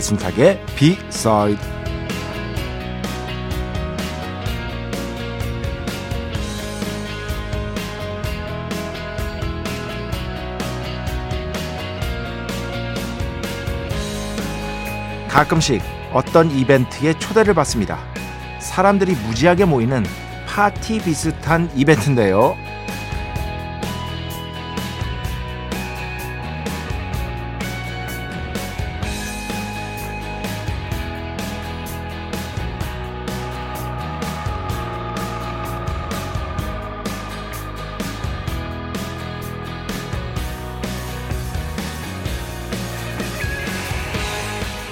배순탁의 비사이드 가끔씩 어떤 이벤트에 초대를 받습니다. 사람들이 무지하게 모이는 파티 비슷한 이벤트인데요.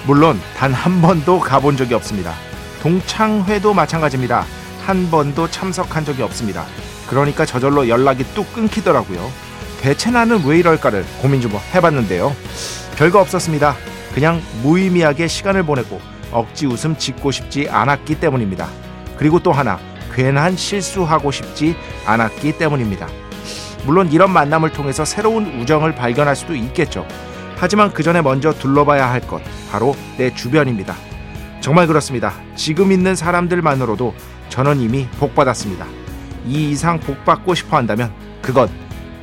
물론 단 한 번도 가본 적이 없습니다. 동창회도 마찬가지입니다. 한 번도 참석한 적이 없습니다. 그러니까 저절로 연락이 뚝 끊기더라고요. 대체 나는 왜 이럴까를 고민 좀 해봤는데요. 별거 없었습니다. 그냥 무의미하게 시간을 보내고 억지 웃음 짓고 싶지 않았기 때문입니다. 그리고 또 하나 괜한 실수하고 싶지 않았기 때문입니다. 물론 이런 만남을 통해서 새로운 우정을 발견할 수도 있겠죠. 하지만 그 전에 먼저 둘러봐야 할 것 바로 내 주변입니다. 정말 그렇습니다. 지금 있는 사람들만으로도 저는 이미 복 받았습니다. 이 이상 복 받고 싶어 한다면 그건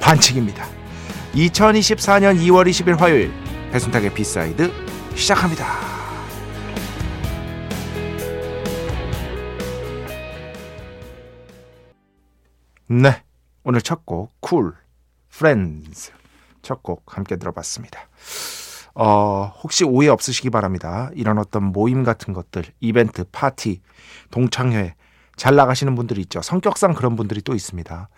반칙입니다. 2024년 2월 20일 화요일 배순탁의 B side 시작합니다. 네, 오늘 첫 곡 쿨, Friends 첫 곡 함께 들어봤습니다. 어, 혹시 오해 없으시기 바랍니다. 이런 어떤 모임 같은 것들, 이벤트, 파티, 동창회 잘 나가시는 분들이 있죠. 성격상 그런 분들이 또 있습니다.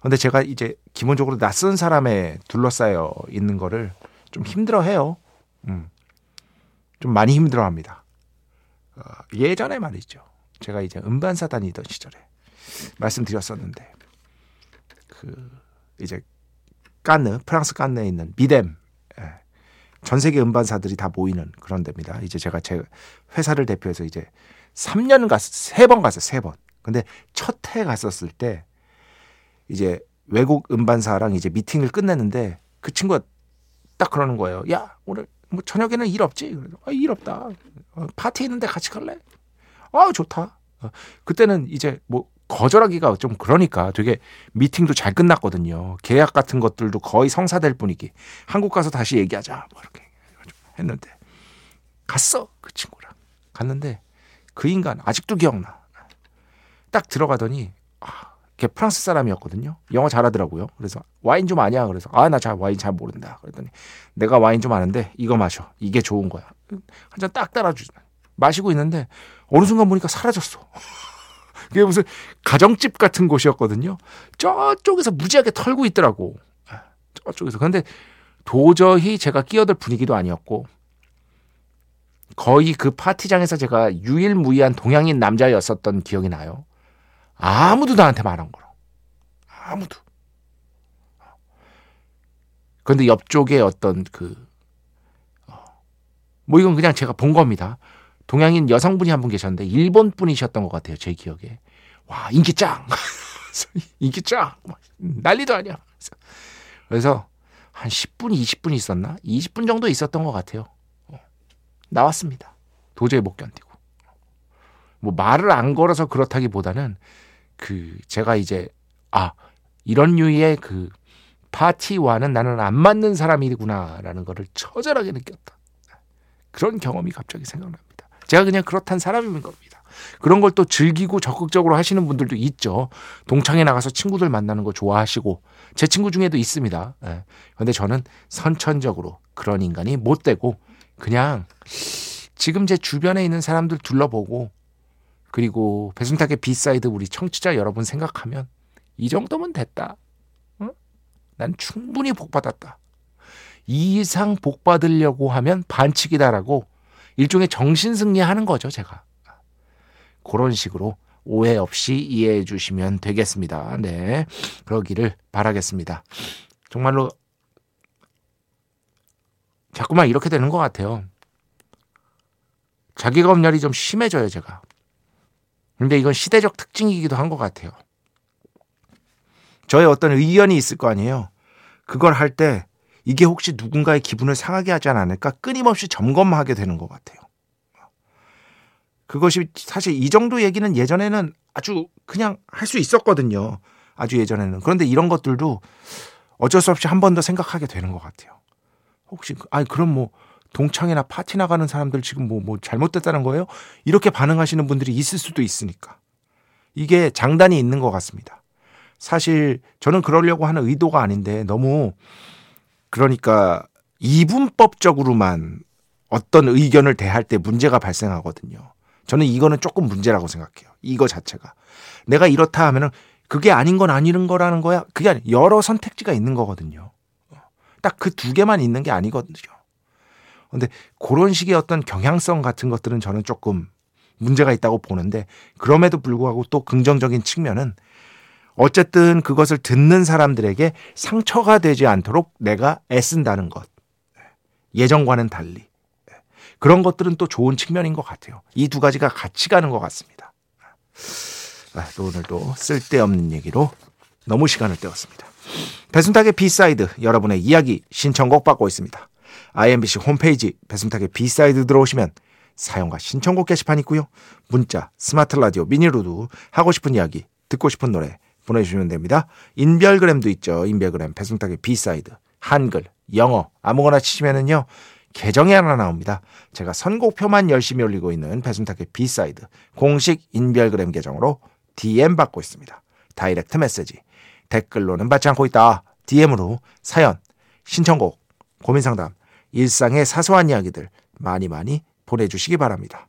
근데 제가 이제 기본적으로 낯선 사람에 둘러싸여 있는 거를 좀 힘들어 해요. 음. 좀 많이 힘들어 합니다. 어, 예전에 말이죠. 제가 이제 음반사 다니던 시절에 말씀드렸었는데, 그, 이제 깐느, 프랑스 깐느에 있는 미뎀, 예. 전 세계 음반사들이 다 모이는 그런 데입니다. 이제 제가 제 회사를 대표해서 이제 3년 갔, 3번 갔어요, 3번. 근데 첫 해 갔었을 때 이제 외국 음반사랑 이제 미팅을 끝냈는데 그 친구가 딱 그러는 거예요. 야, 오늘 뭐 저녁에는 일 없지? 아, 일 없다. 어, 파티 있는데 같이 갈래? 아, 좋다. 어, 그때는 이제 뭐 거절하기가 좀 그러니까 되게 미팅도 잘 끝났거든요. 계약 같은 것들도 거의 성사될 분위기. 한국 가서 다시 얘기하자. 뭐 이렇게 했는데 갔어 그 친구랑 갔는데 그 인간 아직도 기억나. 딱 들어가더니 아, 걔 프랑스 사람이었거든요. 영어 잘하더라고요. 그래서 와인 좀 아냐? 그래서 아 나 잘 와인 잘 모른다. 그랬더니 내가 와인 좀 아는데 이거 마셔. 이게 좋은 거야. 한 잔 딱 따라주. 마시고 있는데 어느 순간 보니까 사라졌어. 그게 무슨 가정집 같은 곳이었거든요. 저쪽에서 무지하게 털고 있더라고. 저쪽에서. 그런데 도저히 제가 끼어들 분위기도 아니었고 거의 그 파티장에서 제가 유일무이한 동양인 남자였었던 기억이 나요. 아무도 나한테 말한 거로. 아무도. 그런데 옆쪽에 어떤 그, 어, 뭐 이건 그냥 제가 본 겁니다. 동양인 여성분이 한 분 계셨는데 일본 분이셨던 것 같아요. 제 기억에. 와 인기 짱. 인기 짱. 난리도 아니야. 그래서 한 10분, 20분 있었나? 20분 정도 있었던 것 같아요. 어. 나왔습니다. 도저히 못 견디고. 뭐 말을 안 걸어서 그렇다기보다는 그 제가 이제 아 이런 류의 그 파티와는 나는 안 맞는 사람이구나라는 거를 처절하게 느꼈다. 그런 경험이 갑자기 생각납니다. 제가 그냥 그렇단 사람인 겁니다. 그런 걸 또 즐기고 적극적으로 하시는 분들도 있죠. 동창회 나가서 친구들 만나는 거 좋아하시고 제 친구 중에도 있습니다. 예. 근데 저는 선천적으로 그런 인간이 못 되고 그냥 지금 제 주변에 있는 사람들 둘러보고 그리고 배순탁의 B side 우리 청취자 여러분 생각하면 이 정도면 됐다. 응? 난 충분히 복 받았다. 이 이상 복 받으려고 하면 반칙이다라고 일종의 정신 승리 하는 거죠, 제가. 그런 식으로 오해 없이 이해해 주시면 되겠습니다. 네. 그러기를 바라겠습니다. 정말로 자꾸만 이렇게 되는 것 같아요. 자기검열이 좀 심해져요, 제가. 근데 이건 시대적 특징이기도 한 것 같아요. 저의 어떤 의견이 있을 거 아니에요. 그걸 할 때 이게 혹시 누군가의 기분을 상하게 하지 않을까 끊임없이 점검하게 되는 것 같아요. 그것이 사실 이 정도 얘기는 예전에는 아주 그냥 할 수 있었거든요. 아주 예전에는. 그런데 이런 것들도 어쩔 수 없이 한 번 더 생각하게 되는 것 같아요. 혹시, 아니, 그럼 뭐, 동창회나 파티 나가는 사람들 지금 뭐, 뭐 잘못됐다는 거예요? 이렇게 반응하시는 분들이 있을 수도 있으니까. 이게 장단이 있는 것 같습니다. 사실 저는 그러려고 하는 의도가 아닌데 너무 그러니까 이분법적으로만 어떤 의견을 대할 때 문제가 발생하거든요. 저는 이거는 조금 문제라고 생각해요. 이거 자체가. 내가 이렇다 하면은 그게 아닌 건 아니는 거라는 거야. 그게 아니 여러 선택지가 있는 거거든요. 딱 그 두 개만 있는 게 아니거든요. 근데 그런 식의 어떤 경향성 같은 것들은 저는 조금 문제가 있다고 보는데 그럼에도 불구하고 또 긍정적인 측면은 어쨌든 그것을 듣는 사람들에게 상처가 되지 않도록 내가 애쓴다는 것. 예전과는 달리. 그런 것들은 또 좋은 측면인 것 같아요. 이 두 가지가 같이 가는 것 같습니다. 아, 또 오늘도 쓸데없는 얘기로 너무 시간을 때웠습니다. 배순탁의 B side 여러분의 이야기 신청곡 받고 있습니다. IMBC 홈페이지 배순탁의 B side 들어오시면 사연과 신청곡 게시판 있고요. 문자, 스마트 라디오, 미니로도 하고 싶은 이야기, 듣고 싶은 노래 보내주시면 됩니다. 인별그램도 있죠. 인별그램 배순탁의 B side 한글, 영어 아무거나 치시면은요. 계정이 하나 나옵니다. 제가 선곡표만 열심히 올리고 있는 배순탁의 B side 공식 인별그램 계정으로 DM 받고 있습니다. direct message 댓글로는 받지 않고 있다. DM으로 사연, 신청곡, 고민상담, 일상의 사소한 이야기들 많이 많이 보내주시기 바랍니다.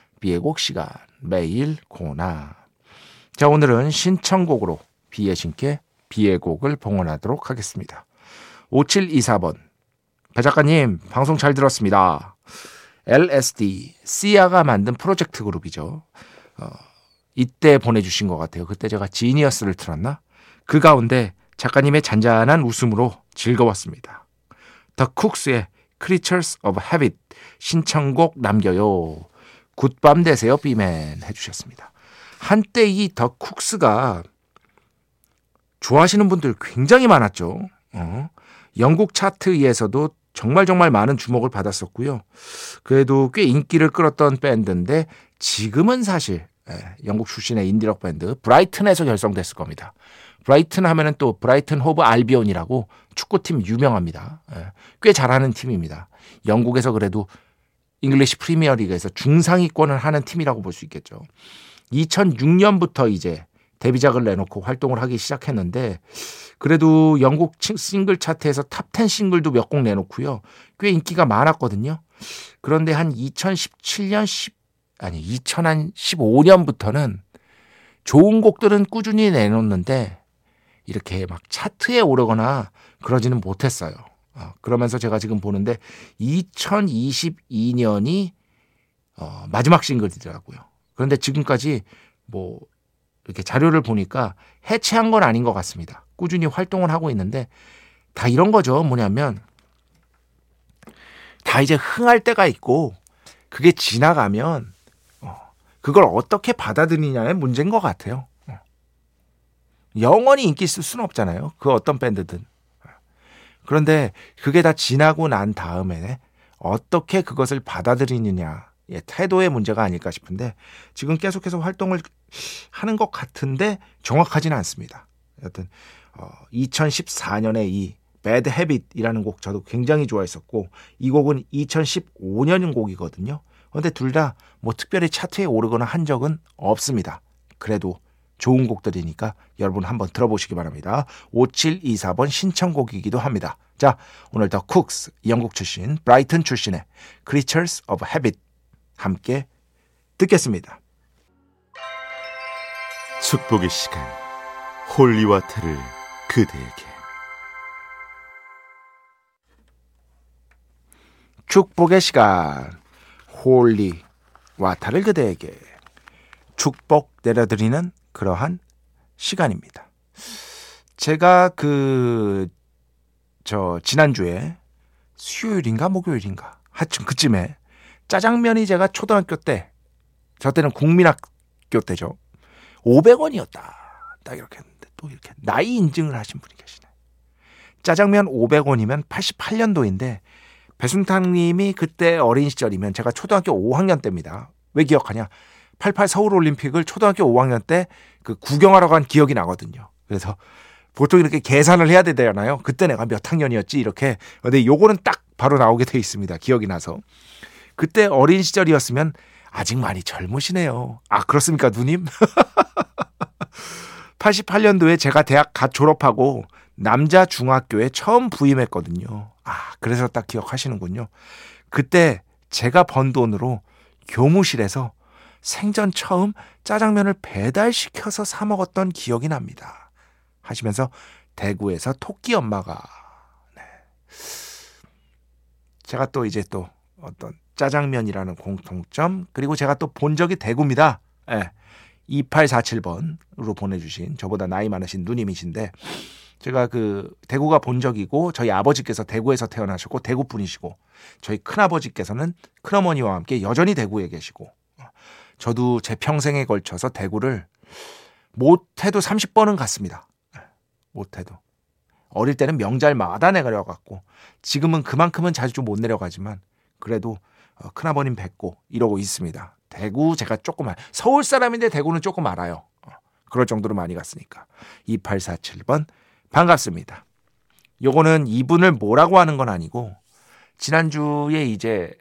B의 곡 시간 매일 코나 자 오늘은 신청곡으로 B의 신께 B의 곡을 봉헌하도록 하겠습니다. 5724번 배 작가님 방송 잘 들었습니다. LSD, 시아가 만든 프로젝트 그룹이죠. 어, 이때 보내주신 것 같아요. 그때 제가 지니어스를 틀었나? 그 가운데 작가님의 잔잔한 웃음으로 즐거웠습니다. 더 쿡스의 Creatures of Habit 신청곡 남겨요. 굿밤 되세요, 비맨 해주셨습니다. 한때 이 더 쿡스가 좋아하시는 분들 굉장히 많았죠. 어. 영국 차트에서도 정말 정말 많은 주목을 받았었고요. 그래도 꽤 인기를 끌었던 밴드인데 지금은 사실 예, 영국 출신의 인디록 밴드 브라이튼에서 결성됐을 겁니다. 브라이튼 하면은 또 브라이튼 호브 알비온이라고 축구팀 유명합니다. 예, 꽤 잘하는 팀입니다. 영국에서 그래도 잉글리시 프리미어 리그에서 중상위권을 하는 팀이라고 볼 수 있겠죠. 2006년부터 이제 데뷔작을 내놓고 활동을 하기 시작했는데 그래도 영국 싱글 차트에서 top10 싱글도 몇 곡 내놓고요. 꽤 인기가 많았거든요. 그런데 한 2017년 10 아니 2015년부터는 좋은 곡들은 꾸준히 내놓는데 이렇게 막 차트에 오르거나 그러지는 못했어요. 어, 그러면서 제가 지금 보는데 2022년이 어, 마지막 싱글이더라고요. 그런데 지금까지 뭐 이렇게 자료를 보니까 해체한 건 아닌 것 같습니다. 꾸준히 활동을 하고 있는데 다 이런 거죠. 뭐냐면 다 이제 흥할 때가 있고 그게 지나가면 어, 그걸 어떻게 받아들이냐의 문제인 것 같아요. 어. 영원히 인기 있을 수는 없잖아요. 그 어떤 밴드든. 그런데 그게 다 지나고 난 다음에 어떻게 그것을 받아들이느냐 예, 태도의 문제가 아닐까 싶은데 지금 계속해서 활동을 하는 것 같은데 정확하지는 않습니다. 여튼 어, 2014년에 이 Bad Habit이라는 곡 저도 굉장히 좋아했었고 이 곡은 2015년 곡이거든요. 그런데 둘 다 뭐 특별히 차트에 오르거나 한 적은 없습니다. 그래도 좋은 곡들이니까 여러분 한번 들어보시기 바랍니다. 5724번 신청곡이기도 합니다. 자, 오늘 더 쿡스 영국 출신 브라이튼 출신의 Creatures of Habit 함께 듣겠습니다. 축복의 시간 holy water를 그대에게 축복의 시간 holy water를 그대에게 축복 내려드리는 그러한 시간입니다. 제가 그 저 지난주에 수요일인가 목요일인가 하여튼 그쯤에 짜장면이 제가 초등학교 때 저 때는 국민학교 때죠. 500원이었다. 딱 이렇게 했는데 또 이렇게 나이 인증을 하신 분이 계시네. 짜장면 500원이면 88년도인데 배순탁 님이 그때 어린 시절이면 제가 초등학교 5학년 때입니다. 왜 기억하냐? 88 서울 올림픽을 초등학교 5학년 때 그 구경하러 간 기억이 나거든요. 그래서 보통 이렇게 계산을 해야 되잖아요. 그때 내가 몇 학년이었지 이렇게. 근데 요거는 딱 바로 나오게 돼 있습니다. 기억이 나서. 그때 어린 시절이었으면 아직 많이 젊으시네요. 아, 그렇습니까, 누님? 88년도에 제가 대학 갓 졸업하고 남자 중학교에 처음 부임했거든요. 아, 그래서 딱 기억하시는군요. 그때 제가 번 돈으로 교무실에서 생전 처음 짜장면을 배달시켜서 사 먹었던 기억이 납니다. 하시면서 대구에서 토끼 엄마가 네. 제가 또 이제 또 어떤 짜장면이라는 공통점 그리고 제가 또 본 적이 대구입니다. 네. 2847번으로 보내주신 저보다 나이 많으신 누님이신데 제가 그 대구가 본 적이고 저희 아버지께서 대구에서 태어나셨고 대구 분이시고 저희 큰아버지께서는 큰어머니와 함께 여전히 대구에 계시고 저도 제 평생에 걸쳐서 대구를 못해도 30번은 갔습니다. 못해도. 어릴 때는 명절 마다 내려갔고 지금은 그만큼은 자주 좀 못 내려가지만 그래도 어, 큰아버님 뵙고 이러고 있습니다. 대구 제가 조금 알, 서울 사람인데 대구는 조금 알아요. 어, 그럴 정도로 많이 갔으니까. 2847번 반갑습니다. 요거는 이분을 뭐라고 하는 건 아니고 지난주에 이제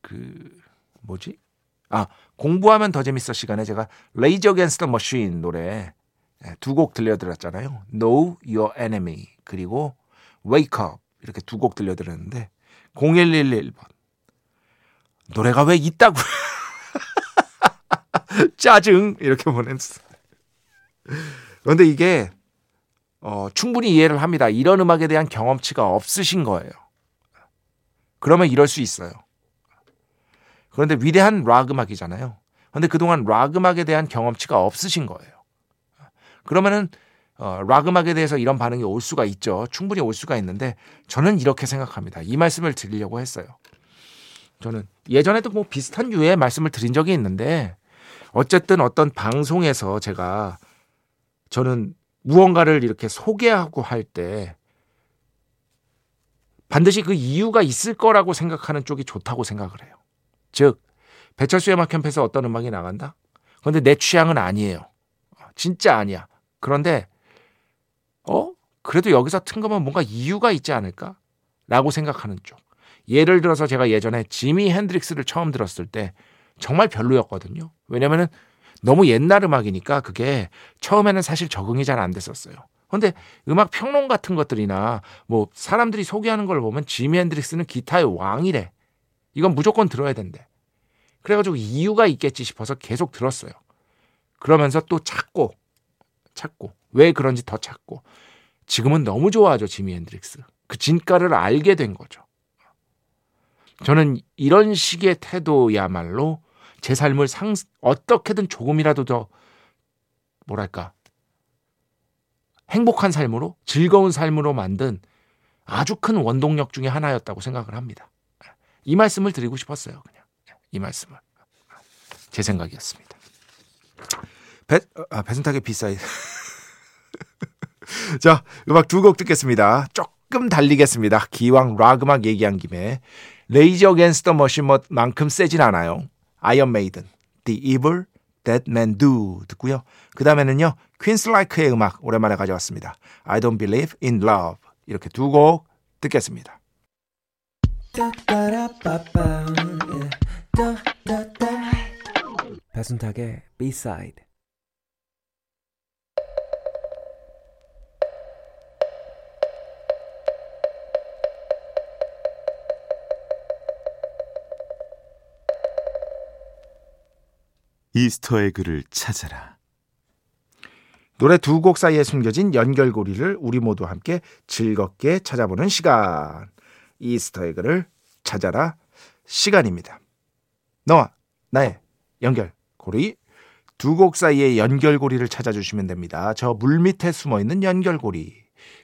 그 뭐지? 아, 공부하면 더 재밌어 시간에 제가 레이저 겐스터 머신 노래 예, 두곡 들려드렸잖아요. Know Your Enemy 그리고 Wake Up 이렇게 두 곡 들려드렸는데 0111번 노래가 왜 있다고 짜증 이렇게 보냈어. 그런데 이게 어, 충분히 이해를 합니다. 이런 음악에 대한 경험치가 없으신 거예요. 그러면 이럴 수 있어요. 그런데 위대한 락 음악이잖아요. 그런데 그동안 락 음악에 대한 경험치가 없으신 거예요. 그러면은 어, 락 음악에 대해서 이런 반응이 올 수가 있죠. 충분히 올 수가 있는데 저는 이렇게 생각합니다. 이 말씀을 드리려고 했어요. 저는 예전에도 뭐 비슷한 유의 말씀을 드린 적이 있는데 어쨌든 어떤 방송에서 제가 저는 무언가를 이렇게 소개하고 할 때 반드시 그 이유가 있을 거라고 생각하는 쪽이 좋다고 생각을 해요. 즉 배철수의 음악 캠프에서 어떤 음악이 나간다? 그런데 내 취향은 아니에요. 진짜 아니야. 그런데 어? 그래도 여기서 튼 거면 뭔가 이유가 있지 않을까? 라고 생각하는 쪽. 예를 들어서 제가 예전에 지미 핸드릭스를 처음 들었을 때 정말 별로였거든요. 왜냐면은 너무 옛날 음악이니까 그게 처음에는 사실 적응이 잘 안 됐었어요. 근데 음악 평론 같은 것들이나 뭐 사람들이 소개하는 걸 보면 지미 핸드릭스는 기타의 왕이래. 이건 무조건 들어야 된대. 그래가지고 이유가 있겠지 싶어서 계속 들었어요. 그러면서 또 찾고 찾고 왜 그런지 더 찾고 지금은 너무 좋아하죠 지미 핸드릭스. 그 진가를 알게 된 거죠. 저는 이런 식의 태도야말로 제 삶을 상, 어떻게든 조금이라도 더, 뭐랄까, 행복한 삶으로, 즐거운 삶으로 만든 아주 큰 원동력 중의 하나였다고 생각을 합니다. 이 말씀을 드리고 싶었어요. 그냥. 이 말씀을. 제 생각이었습니다. 배, 아, 배순탁의 B-side. 자, 음악 두 곡 듣겠습니다. 조금 달리겠습니다. 기왕 락 음악 얘기한 김에 Rage Against the Machine만큼 세진 않아요. 아이언 메이든, The Evil That Men Do 듣고요. 그 다음에는요. 퀸스라이크의 음악 오랜만에 가져왔습니다. I Don't Believe in Love 이렇게 두 곡 듣겠습니다. 배순탁의 B-side Easter egg를 찾아라. 노래 두 곡 사이에 숨겨진 연결고리를 우리 모두 함께 즐겁게 찾아보는 시간. Easter egg를 찾아라 시간입니다. 너와 나의 연결고리 두 곡 사이의 연결고리를 찾아주시면 됩니다. 저 물 밑에 숨어 있는 연결고리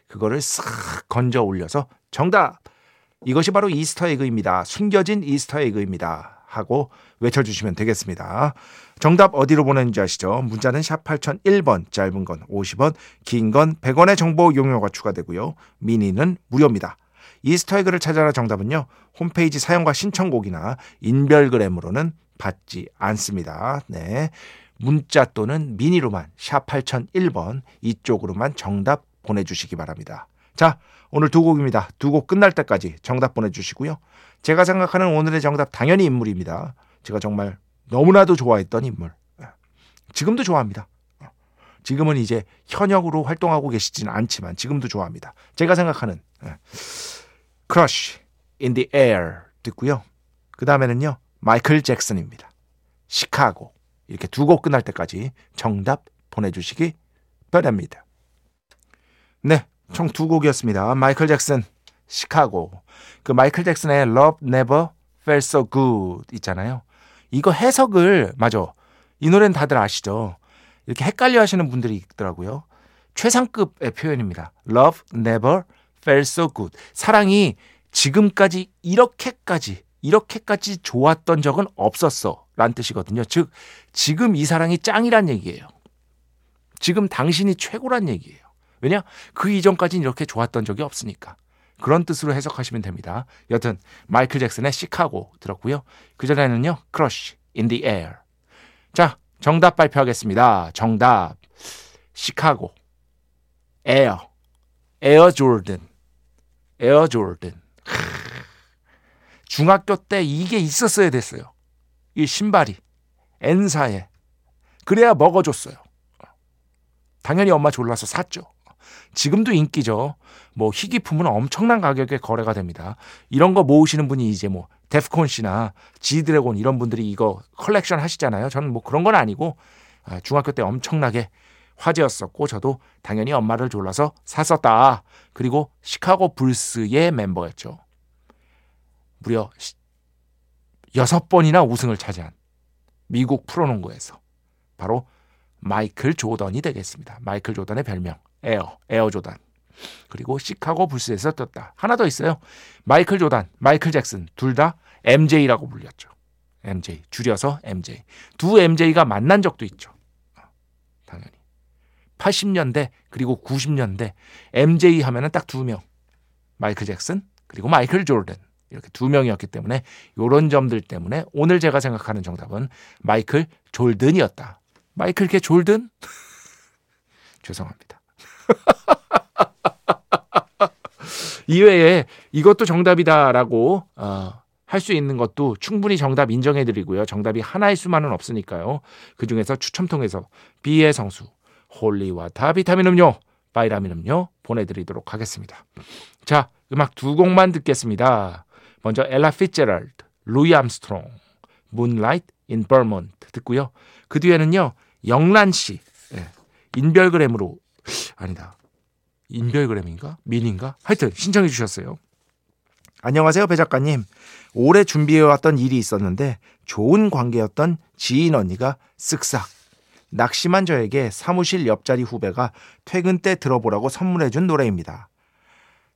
그거를 싹 건져 올려서 정답 이것이 바로 Easter egg입니다. 숨겨진 Easter egg입니다. 하고 외쳐주시면 되겠습니다. 정답 어디로 보내는지 아시죠? 문자는 샵 8001번, 짧은 건 50원, 긴 건 100원의 정보 용료가 추가되고요. 미니는 무료입니다. 이스터에그를 찾아라 정답은요. 홈페이지 사용과 신청곡이나 인별그램으로는 받지 않습니다. 네. 문자 또는 미니로만 샵 8001번 이쪽으로만 정답 보내주시기 바랍니다. 자, 오늘 두 곡입니다. 두 곡 끝날 때까지 정답 보내주시고요. 제가 생각하는 오늘의 정답 당연히 인물입니다. 제가 정말 너무나도 좋아했던 인물. 예. 지금도 좋아합니다. 지금은 이제 현역으로 활동하고 계시지는 않지만 지금도 좋아합니다. 제가 생각하는 예. Crush in the Air 듣고요. 그 다음에는요. 마이클 잭슨입니다. 시카고 이렇게 두 곡 끝날 때까지 정답 보내주시기 바랍니다. 네, 총 두 곡이었습니다. 마이클 잭슨, 시카고. 그 마이클 잭슨의 Love Never Felt So Good 있잖아요. 이거 해석을 맞아. 이 노래는 다들 아시죠? 이렇게 헷갈려 하시는 분들이 있더라고요. 최상급의 표현입니다. Love never felt so good. 사랑이 지금까지 이렇게까지 이렇게까지 좋았던 적은 없었어. 라는 뜻이거든요. 즉 지금 이 사랑이 짱이란 얘기예요. 지금 당신이 최고란 얘기예요. 왜냐? 그 이전까지는 이렇게 좋았던 적이 없으니까. 그런 뜻으로 해석하시면 됩니다. 여튼 마이클 잭슨의 시카고 들었고요. 그전에는요. 크러쉬 the air. 자, 정답 발표하겠습니다. 정답. 시카고. 에어. 에어 조던. 에어 조던. 중학교 때 이게 있었어야 됐어요. 이 신발이. N사에. 그래야 먹어줬어요. 당연히 엄마 졸라서 샀죠. 지금도 인기죠. 뭐 희귀품은 엄청난 가격에 거래가 됩니다. 이런 거 모으시는 분이 이제 뭐 데프콘 씨나 지드래곤 이런 분들이 이거 컬렉션 하시잖아요. 저는 뭐 그런 건 아니고 아, 중학교 때 엄청나게 화제였었고 저도 당연히 엄마를 졸라서 샀었다. 그리고 시카고 불스의 멤버였죠. 무려 여섯 번이나 우승을 차지한 미국 프로농구에서 바로 마이클 조던이 되겠습니다. 마이클 조던의 별명 에어, 에어 조단. 그리고 시카고 불스에서 떴다. 하나 더 있어요. 마이클 조단, 마이클 잭슨 둘 다 MJ라고 불렸죠. MJ 줄여서 MJ. 두 MJ가 만난 적도 있죠. 당연히. 80년대 그리고 90년대 MJ 하면은 딱 두 명. 마이클 잭슨 그리고 마이클 조던 이렇게 두 명이었기 때문에 이런 점들 때문에 오늘 제가 생각하는 정답은 마이클 졸든이었다. 마이클 게 졸든? 죄송합니다. 이외에 이것도 정답이다라고 어, 할수 있는 것도 충분히 정답 인정해드리고요. 정답이 하나일 수만은 없으니까요. 그 중에서 추첨 통해서 비의 성수, holy water 비타민 음료, 바이라민 음료 보내드리도록 하겠습니다. 자, 음악 두 곡만 듣겠습니다. 먼저 엘라 피제랄드, 루이 암스트롱, Moonlight in Vermont 듣고요. 그 뒤에는요. 영란 씨, 예, 인별그램으로 아니다. 인별그램인가? 민인가? 하여튼 신청해 주셨어요. 안녕하세요, 배 작가님. 오래 준비해왔던 일이 있었는데 좋은 관계였던 지인 언니가 쓱싹. 낙심한 저에게 사무실 옆자리 후배가 퇴근 때 들어보라고 선물해준 노래입니다.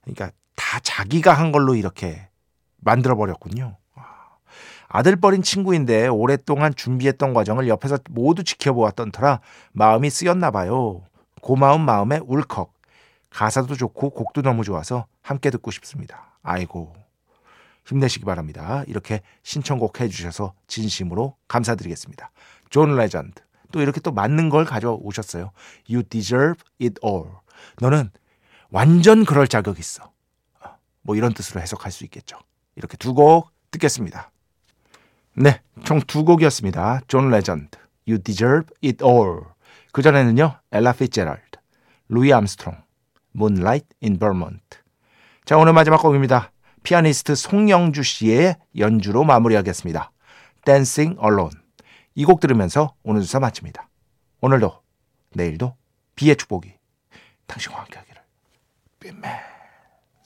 그러니까 다 자기가 한 걸로 이렇게 만들어버렸군요. 아들뻘인 친구인데 오랫동안 준비했던 과정을 옆에서 모두 지켜보았던 터라 마음이 쓰였나 봐요. 고마운 마음에 울컥. 가사도 좋고 곡도 너무 좋아서 함께 듣고 싶습니다. 아이고. 힘내시기 바랍니다. 이렇게 신청곡 해주셔서 진심으로 감사드리겠습니다. 존 레전드. 또 이렇게 또 맞는 걸 가져오셨어요. You deserve it all. 너는 완전 그럴 자격 있어. 뭐 이런 뜻으로 해석할 수 있겠죠. 이렇게 두 곡 듣겠습니다. 네, 총 두 곡이었습니다. 존 레전드, You Deserve It All. 그 전에는요, 엘라 피제랄드, 루이 암스트롱, Moonlight in Vermont. 자, 오늘 마지막 곡입니다. 피아니스트 송영주 씨의 연주로 마무리하겠습니다. Dancing Alone. 이 곡 들으면서 오늘 주사 마칩니다. 오늘도, 내일도 비의 축복이 당신과 함께 하기를. 빈맨.